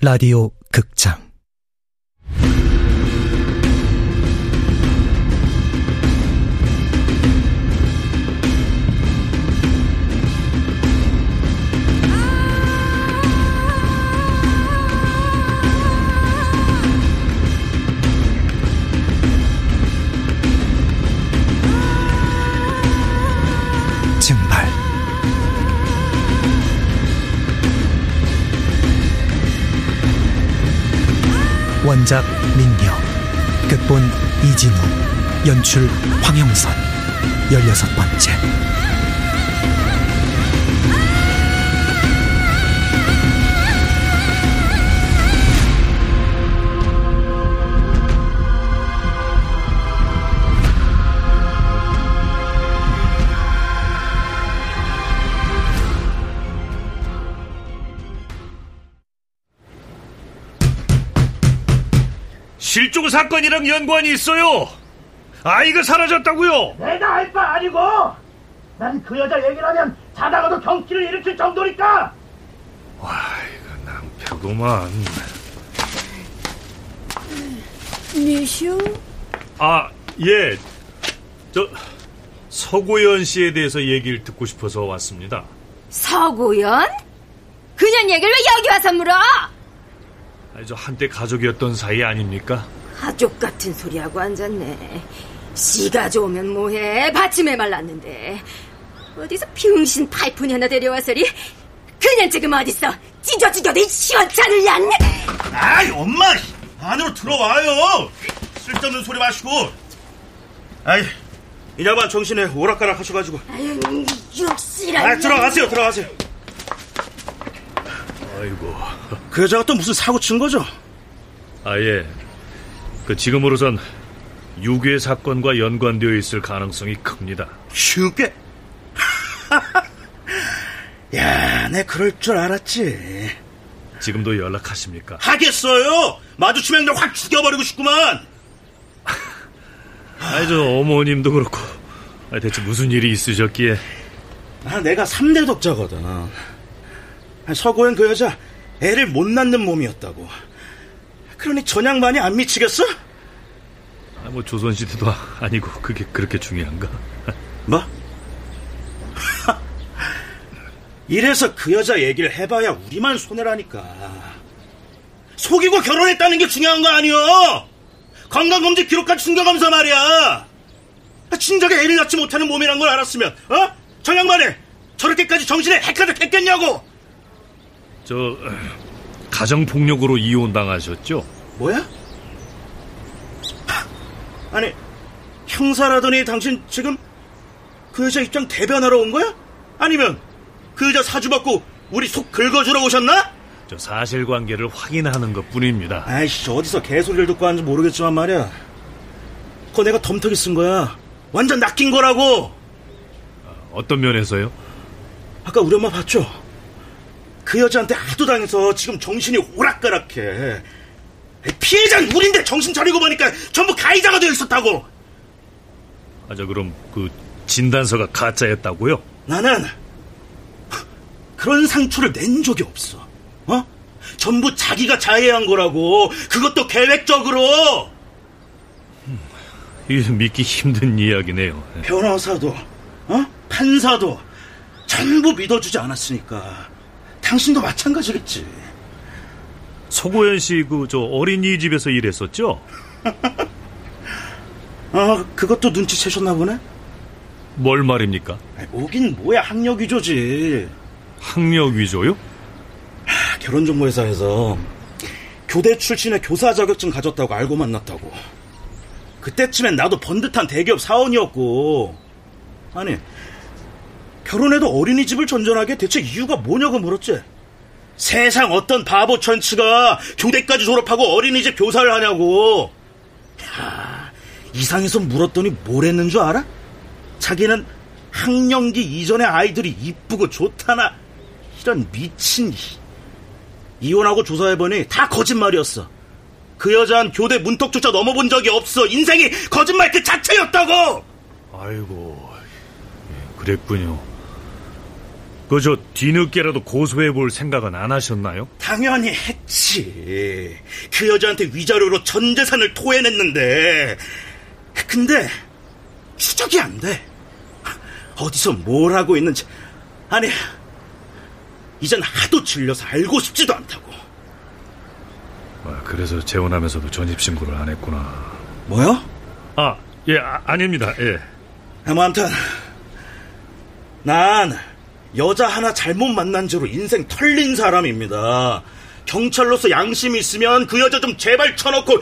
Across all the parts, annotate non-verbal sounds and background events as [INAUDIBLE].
라디오 극장 원작 민경 극본 이진우 연출 황영선 열여섯 번째 실종 사건이랑 연관이 있어요. 아이가 사라졌다고요. 내가 할 바 아니고 난 그 여자 얘기를 하면 자다가도 경기를 일으킬 정도니까 와, 이거 낭패구만. 니슈? 아, 예. 저 서고연 씨에 대해서 얘기를 듣고 싶어서 왔습니다. 서고연? 그년 얘기를 왜 여기 와서 물어? 아니, 저 한때 가족이었던 사이 아닙니까? 가족 같은 소리하고 앉았네. 씨가 좋으면 뭐해? 받침에 말랐는데. 어디서 병신 파이프니 하나 데려와서리? 그년 지금 어딨어? 찢어 찢어도 이 시원찮을 년! 아이 엄마 안으로 들어와요 쓸데없는 소리 마시고 아이 이 양반 정신에 오락가락 하셔가지고 아유, 육실한 아 들어가세요 들어가세요 아이고. [LAUGHS] 그 여자가 또 무슨 사고 친 거죠? 아, 예. 그 지금으로선 유괴 사건과 연관되어 있을 가능성이 큽니다. 휴게 [LAUGHS] 야, 내 그럴 줄 알았지. 지금도 연락하십니까? 하겠어요. 마주치면 그냥 확 죽여버리고 싶구만. [LAUGHS] 아니, 저 어머님도 그렇고. 아, 대체 무슨 일이 있으셨기에. 아, 내가 3대 독자거든. 아, 서고현 그 여자 애를 못 낳는 몸이었다고. 그러니 전양반이 안 미치겠어? 아, 뭐 조선시대도 아니고 그게 그렇게 중요한가? 뭐? [LAUGHS] 이래서 그 여자 얘기를 해봐야 우리만 손해라니까. 속이고 결혼했다는 게 중요한 거 아니여? 건강검진 기록까지 숨겨가면서 말이야. 진작에 애를 낳지 못하는 몸이란 걸 알았으면, 어? 정양반에 저렇게까지 정신에 해카득 했겠냐고! 저 가정 폭력으로 이혼 당하셨죠? 뭐야? 아니, 형사라더니 당신 지금 그 여자 입장 대변하러 온 거야? 아니면 그 여자 사주받고 우리 속 긁어주러 오셨나? 저 사실관계를 확인하는 것뿐입니다. 아이씨, 어디서 개소리를 듣고 하는지 모르겠지만 말이야. 그거 내가 덤터기 쓴 거야. 완전 낚인 거라고! 어떤 면에서요? 아까 우리 엄마 봤죠? 그 여자한테 하도 당해서 지금 정신이 오락가락해. 피해자는 우린데 정신 차리고 보니까 전부 가해자가 되어 있었다고! 아, 저 그럼 그 진단서가 가짜였다고요? 나는 그런 상처를 낸 적이 없어. 어? 전부 자기가 자해한 거라고. 그것도 계획적으로. 이게 믿기 힘든 이야기네요. 변호사도, 어? 판사도 전부 믿어주지 않았으니까. 당신도 마찬가지겠지. 서고현 씨 그 저 어린이집에서 일했었죠? 어, [LAUGHS] 그것도 눈치채셨나 보네? 뭘 말입니까? 아이, 뭐긴 뭐야, 학력 위조지. 학력 위조요? 아, 결혼정보회사에서 교대 출신의 교사 자격증 가졌다고 알고 만났다고. 그때쯤엔 나도 번듯한 대기업 사원이었고. 아니, 결혼해도 어린이집을 전전하게 대체 이유가 뭐냐고 물었지. 세상 어떤 바보 천치가 교대까지 졸업하고 어린이집 교사를 하냐고. 야, 이상해서 물었더니 뭘 했는 줄 알아? 자기는 학령기 이전의 아이들이 이쁘고 좋다나 이런 미친 이혼하고 조사해보니 다 거짓말이었어 그 여자는 교대 문턱조차 넘어본 적이 없어 인생이 거짓말 그 자체였다고 아이고, 예, 그랬군요. 그저 뒤늦게라도 고소해 볼 생각은 안 하셨나요? 당연히 했지. 그 여자한테 위자료로 전 재산을 토해냈는데. 근데 추적이 안 돼. 어디서 뭘 하고 있는지. 아니, 이젠 하도 질려서 알고 싶지도 않다고. 아, 그래서 재혼하면서도 전입신고를 안 했구나. 뭐요? 아, 예, 아, 닙니다 예. 뭐 아무튼 난 여자 하나 잘못 만난 죄로 인생 털린 사람입니다. 경찰로서 양심이 있으면 그 여자 좀 제발 쳐놓고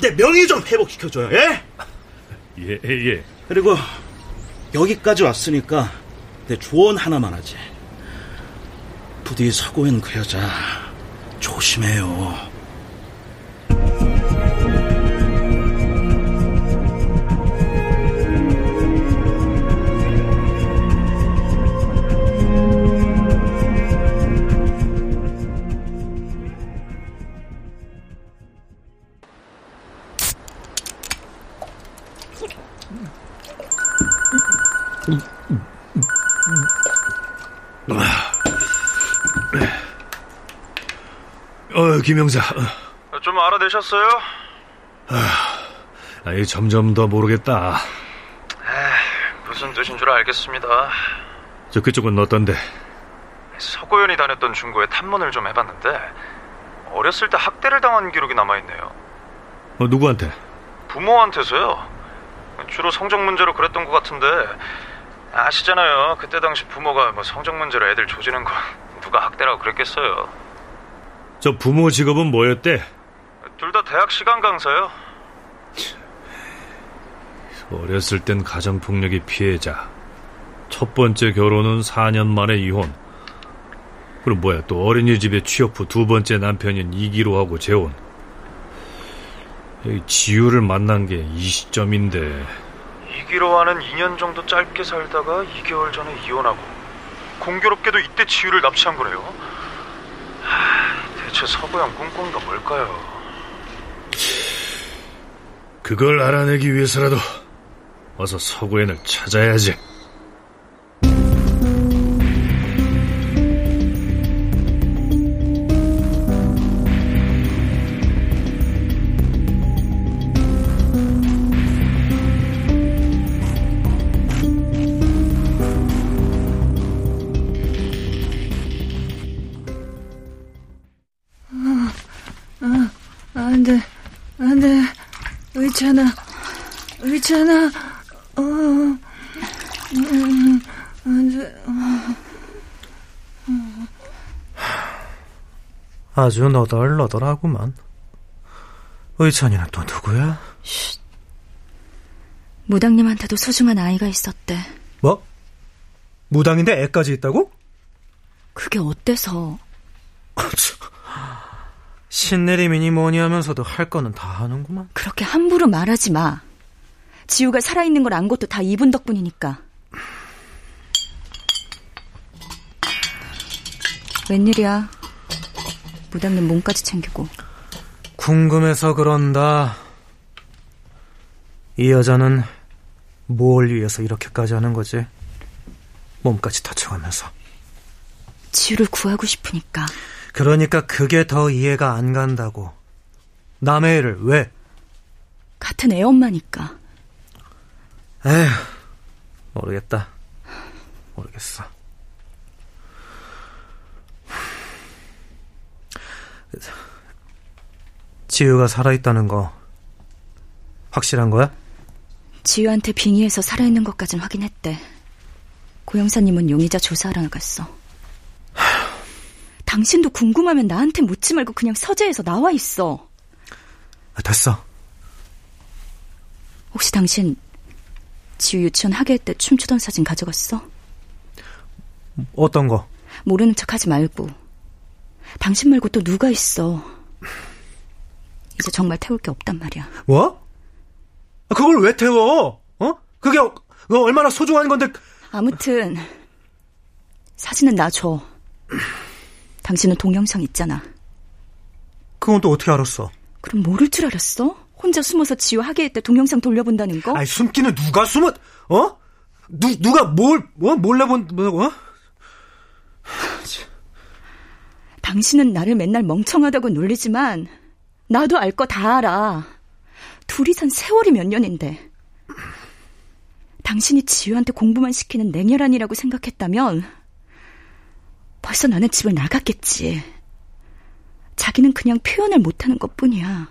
내 명예 좀 회복시켜줘요. 예? 예, 예, 예. 그리고 여기까지 왔으니까 내 조언 하나만 하지. 부디 서고인 그 여자 조심해요. 어, 김영사. 좀 알아내셨어요? 아, 이 점점 더 모르겠다. 에이, 무슨 뜻인 줄 알겠습니다. 저 그쪽은 어떤데? 서고연이 다녔던 중고에 탐문을 좀 해봤는데 어렸을 때 학대를 당한 기록이 남아있네요. 어, 누구한테? 부모한테서요. 주로 성적 문제로 그랬던 것 같은데 아시잖아요. 그때 당시 부모가 뭐 성적 문제로 애들 조지는 거 [LAUGHS] 누가 학대라고 그랬겠어요. 저 부모 직업은 뭐였대? 둘 다 대학 시간 강사요. 어렸을 땐 가정폭력의 피해자. 첫 번째 결혼은 4년 만에 이혼. 그럼 뭐야 또 어린이집에 취업 후 두 번째 남편인 이기로 하고 재혼. 지유를 만난 게 이 시점인데 이기로와는 2년 정도 짧게 살다가 2개월 전에 이혼하고 공교롭게도 이때 지유를 납치한 거래요. 하, 대체 서구형 꿍꿍이가 뭘까요? 그걸 알아내기 위해서라도 어서 서구엔을 찾아야지. 의찬아, 의찬아, 어, 음, 안 돼. 아주 너덜너덜하구만. 의찬이는 또 누구야? 쉿. 무당님한테도 소중한 아이가 있었대. 뭐? 무당인데 애까지 있다고? 그게 어때서? 신내림이니 뭐니 하면서도 할 거는 다 하는구만. 그렇게 함부로 말하지 마. 지우가 살아있는 걸 안 것도 다 이분 덕분이니까. 웬일이야? 무당님 몸까지 챙기고. 궁금해서 그런다. 이 여자는 뭘 위해서 이렇게까지 하는 거지? 몸까지 다쳐가면서. 지우를 구하고 싶으니까. 그러니까 그게 더 이해가 안 간다고. 남의 애를 왜? 같은 애 엄마니까. 에휴, 모르겠다. 모르겠어. 지우가 살아있다는 거 확실한 거야? 지우한테 빙의해서 살아있는 것까진 확인했대. 고영사님은 용의자 조사하러 나갔어. 당신도 궁금하면 나한테 묻지 말고 그냥 서재에서 나와 있어. 아, 됐어. 혹시 당신 지우 유치원 학예회 때 춤추던 사진 가져갔어? 어떤 거? 모르는 척 하지 말고. 당신 말고 또 누가 있어. 이제 정말 태울 게 없단 말이야. 뭐? 아, 그걸 왜 태워? 어? 그게 얼마나 소중한 건데. 아무튼 사진은 나 줘. 당신은 동영상 있잖아. 그건 또 어떻게 알았어? 그럼 모를 줄 알았어? 혼자 숨어서 지우 하게 했때 동영상 돌려본다는 거? 아니 숨기는 누가 숨어? 어? 누 누가 뭘뭐 몰래 본 뭐? 어? 당신은 나를 맨날 멍청하다고 놀리지만 나도 알 거 다 알아. 둘이 산 세월이 몇 년인데. 당신이 지유한테 공부만 시키는 냉혈한이라고 생각했다면 벌써 나는 집을 나갔겠지. 자기는 그냥 표현을 못하는 것 뿐이야.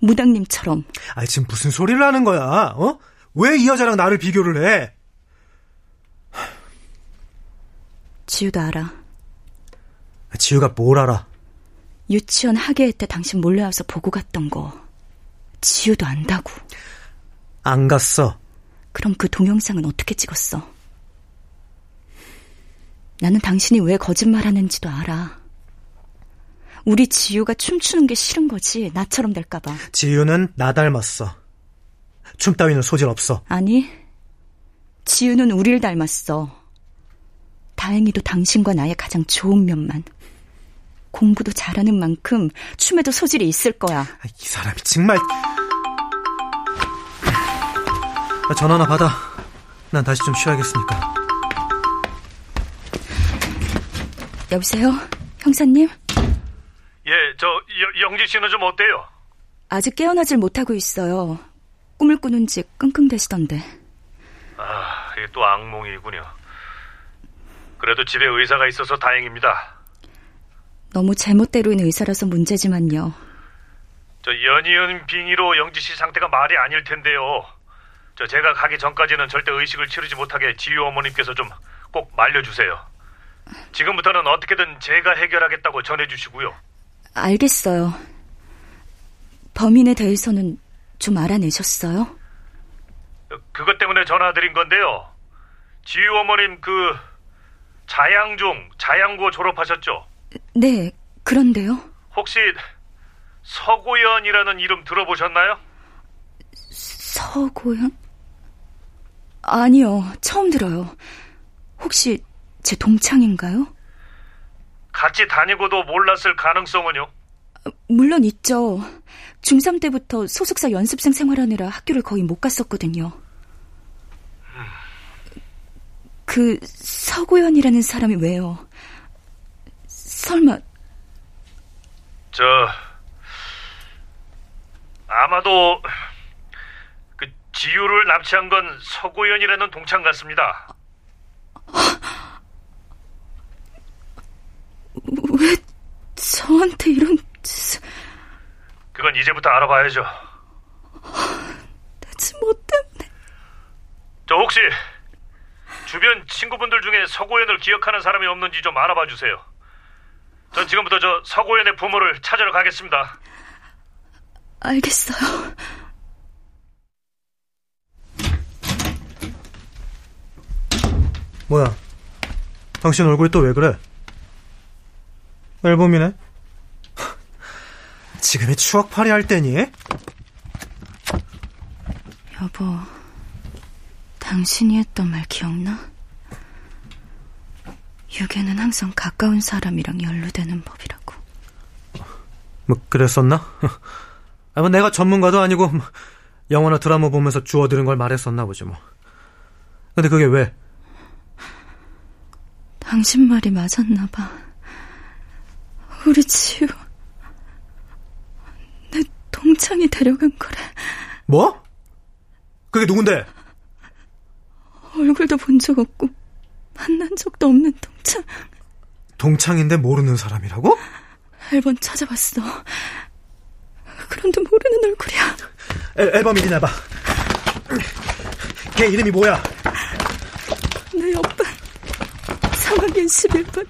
무당님처럼. 아, 지금 무슨 소리를 하는 거야? 어? 왜 이 여자랑 나를 비교를 해? 지유도 알아. 지유가 뭘 알아? 유치원 학예회 때 당신 몰려와서 보고 갔던 거. 지유도 안다고. 안 갔어. 그럼 그 동영상은 어떻게 찍었어? 나는 당신이 왜 거짓말하는지도 알아. 우리 지유가 춤추는 게 싫은 거지. 나처럼 될까봐. 지유는 나 닮았어. 춤 따위는 소질 없어. 아니, 지유는 우릴 닮았어. 다행히도 당신과 나의 가장 좋은 면만. 공부도 잘하는 만큼 춤에도 소질이 있을 거야. 아, 이 사람이 정말. 아, 전화나 받아. 난 다시 좀 쉬어야겠으니까. 여보세요? 형사님? 예, 저 여, 영지 씨는 좀 어때요? 아직 깨어나질 못하고 있어요. 꿈을 꾸는지 끙끙대시던데. 아, 이게 또 악몽이군요. 그래도 집에 의사가 있어서 다행입니다. 너무 제멋대로인 의사라서 문제지만요. 저 연이은 빙의로 영지 씨 상태가 말이 아닐 텐데요. 저 제가 가기 전까지는 절대 의식을 치르지 못하게 지유 어머님께서 좀 꼭 말려주세요. 지금부터는 어떻게든 제가 해결하겠다고 전해주시고요. 알겠어요. 범인에 대해서는 좀 알아내셨어요? 그것 때문에 전화드린 건데요. 지유 어머님 그 자양중, 자양고 졸업하셨죠? 네, 그런데요. 혹시 서고연이라는 이름 들어보셨나요? 서고연? 아니요, 처음 들어요. 혹시 제 동창인가요? 같이 다니고도 몰랐을 가능성은요? 물론 있죠. 중3 때부터 소속사 연습생 생활하느라 학교를 거의 못 갔었거든요. 그 서고연이라는 사람이 왜요? 설마 저 아마도 그 지유를 납치한 건 서고연이라는 동창 같습니다. 왜 저한테 이런 짓을... 그건 이제부터 알아봐야죠. 대체 뭐 때문에... 저 혹시 주변 친구분들 중에 서고연을 기억하는 사람이 없는지 좀 알아봐 주세요. 전 지금부터 저 서고연의 부모를 찾으러 가겠습니다. 알겠어요. 뭐야? 당신 얼굴이 또 왜 그래? 앨범이네? 지금이 추억팔이 할 때니? 여보, 당신이 했던 말 기억나? 유괴는 항상 가까운 사람이랑 연루되는 법이라고. 뭐 그랬었나? [LAUGHS] 아, 뭐 내가 전문가도 아니고 뭐 영화나 드라마 보면서 주워 들은 걸 말했었나 보지 뭐. 근데 그게 왜? 당신 말이 맞았나 봐. 우리 지우 내 동창이 데려간 거래. 뭐? 그게 누군데? 얼굴도 본 적 없고 만난 적도 없는 동창. 동창인데 모르는 사람이라고? 앨범 찾아봤어. 그런데 모르는 얼굴이야. 앨, 앨범이지 나봐. 걔 이름이 뭐야? 내 오빠 3학년 11번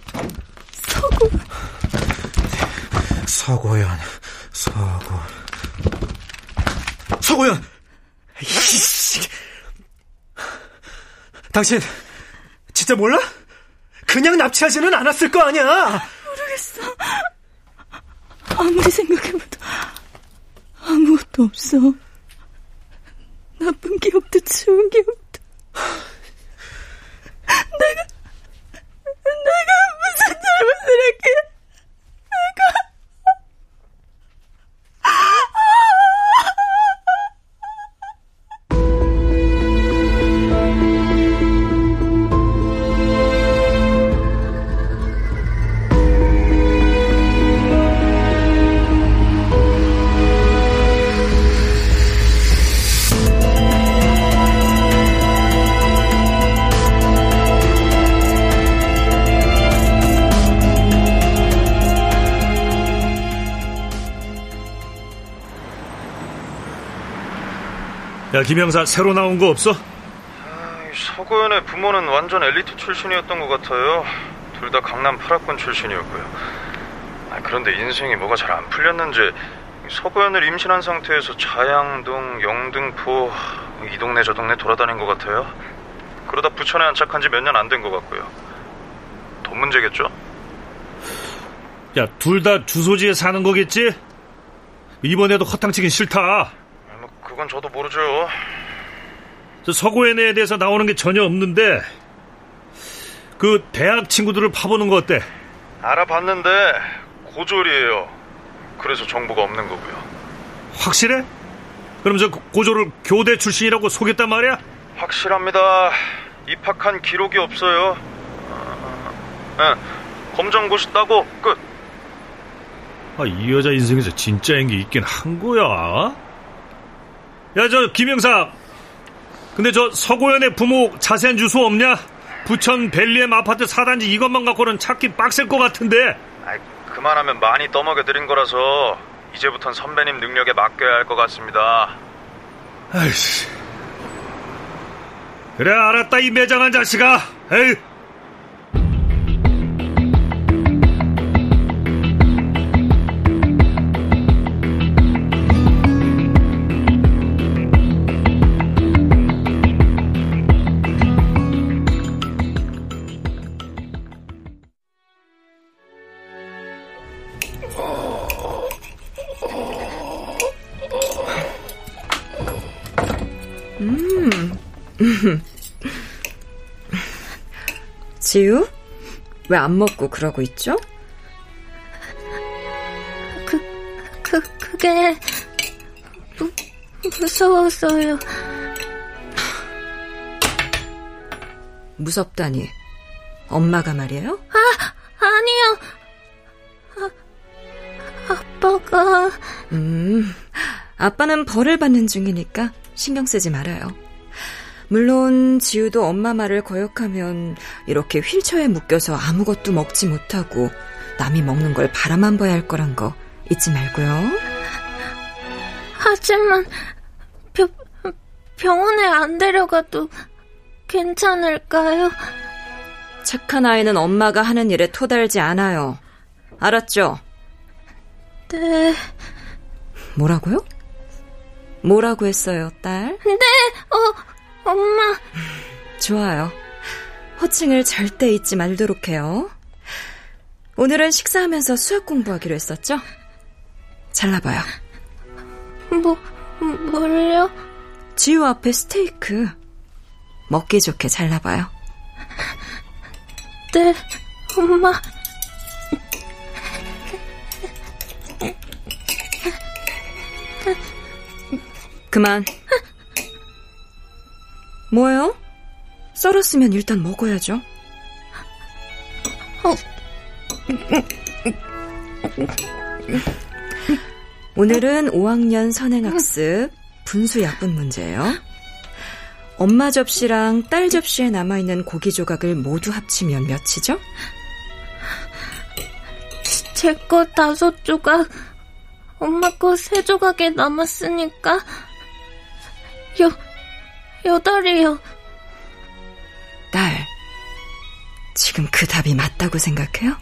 서구. 서고연, 서고. 이씨. 당신, 진짜 몰라? 그냥 납치하지는 않았을 거 아니야! 모르겠어. 아무리 생각해봐도 아무것도 없어. 나쁜 기억도 좋은 기억도. 내가, 내가 무슨 잘못을 했기에 야, 김영사, 새로 나온 거 없어? 아, 서구현의 부모는 완전 엘리트 출신이었던 것 같아요. 둘 다 강남 8학번 출신이었고요. 아, 그런데 인생이 뭐가 잘 안 풀렸는지 서구현을 임신한 상태에서 자양동, 영등포 이 동네 저 동네 돌아다닌 것 같아요. 그러다 부천에 안착한 지 몇 년 안 된 것 같고요. 돈 문제겠죠? 야, 둘 다 주소지에 사는 거겠지? 이번에도 허탕치긴 싫다. 아, 뭐 그건 저도 모르죠. 저 서구엔에 대해서 나오는 게 전혀 없는데 그 대학 친구들을 파보는 거 어때? 알아봤는데 고졸이에요. 그래서 정보가 없는 거고요. 확실해? 그럼 저 고졸을 교대 출신이라고 속였단 말이야? 확실합니다. 입학한 기록이 없어요. 아, 네, 검정고시 따고 끝. 아, 이 여자 인생에서 진짜 연기 있긴 한 거야. 야, 저 김영사. 근데 저 서고현의 부모 자세한 주소 없냐? 부천 벨리엠 아파트 4단지 이것만 갖고는 찾기 빡셀 것 같은데. 아이, 그만하면 많이 떠먹여 드린 거라서 이제부턴 선배님 능력에 맡겨야 할 것 같습니다. 아이씨. 그래 알았다 이 매장한 자식아. 에이. 지우? 왜 안 먹고 그러고 있죠? 그, 그, 그게, 무, 무서워서요. 무섭다니. 엄마가 말이에요? 아, 아니요. 아, 아빠가. 음, 아빠는 벌을 받는 중이니까 신경 쓰지 말아요. 물론 지우도 엄마 말을 거역하면 이렇게 휠체어에 묶여서 아무것도 먹지 못하고 남이 먹는 걸 바라만 봐야 할 거란 거 잊지 말고요. 하지만 병, 병원에 안 데려가도 괜찮을까요? 착한 아이는 엄마가 하는 일에 토달지 않아요. 알았죠? 네. 뭐라고요? 뭐라고 했어요, 딸? 네, 어, 엄마. 좋아요. 호칭을 절대 잊지 말도록 해요. 오늘은 식사하면서 수학 공부하기로 했었죠? 잘라봐요. 뭐, 뭘요? 지우 앞에 스테이크. 먹기 좋게 잘라봐요. 네, 엄마. 그만. 뭐예요? 썰었으면 일단 먹어야죠. 어. 오늘은 5학년 선행학습 분수 약분 문제예요. 엄마 접시랑 딸 접시에 남아있는 고기 조각을 모두 합치면 몇이죠? 제 거 다섯 조각, 엄마 거 세 조각에 남았으니까 여 여덟이요. 딸, 지금 그 답이 맞다고 생각해요?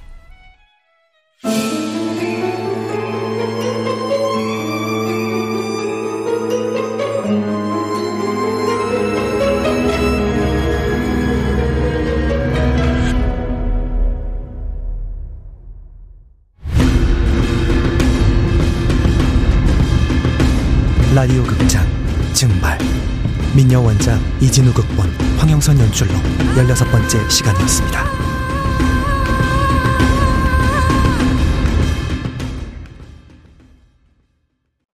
이진우 극본 황영선 연출로 16번째 시간이었습니다.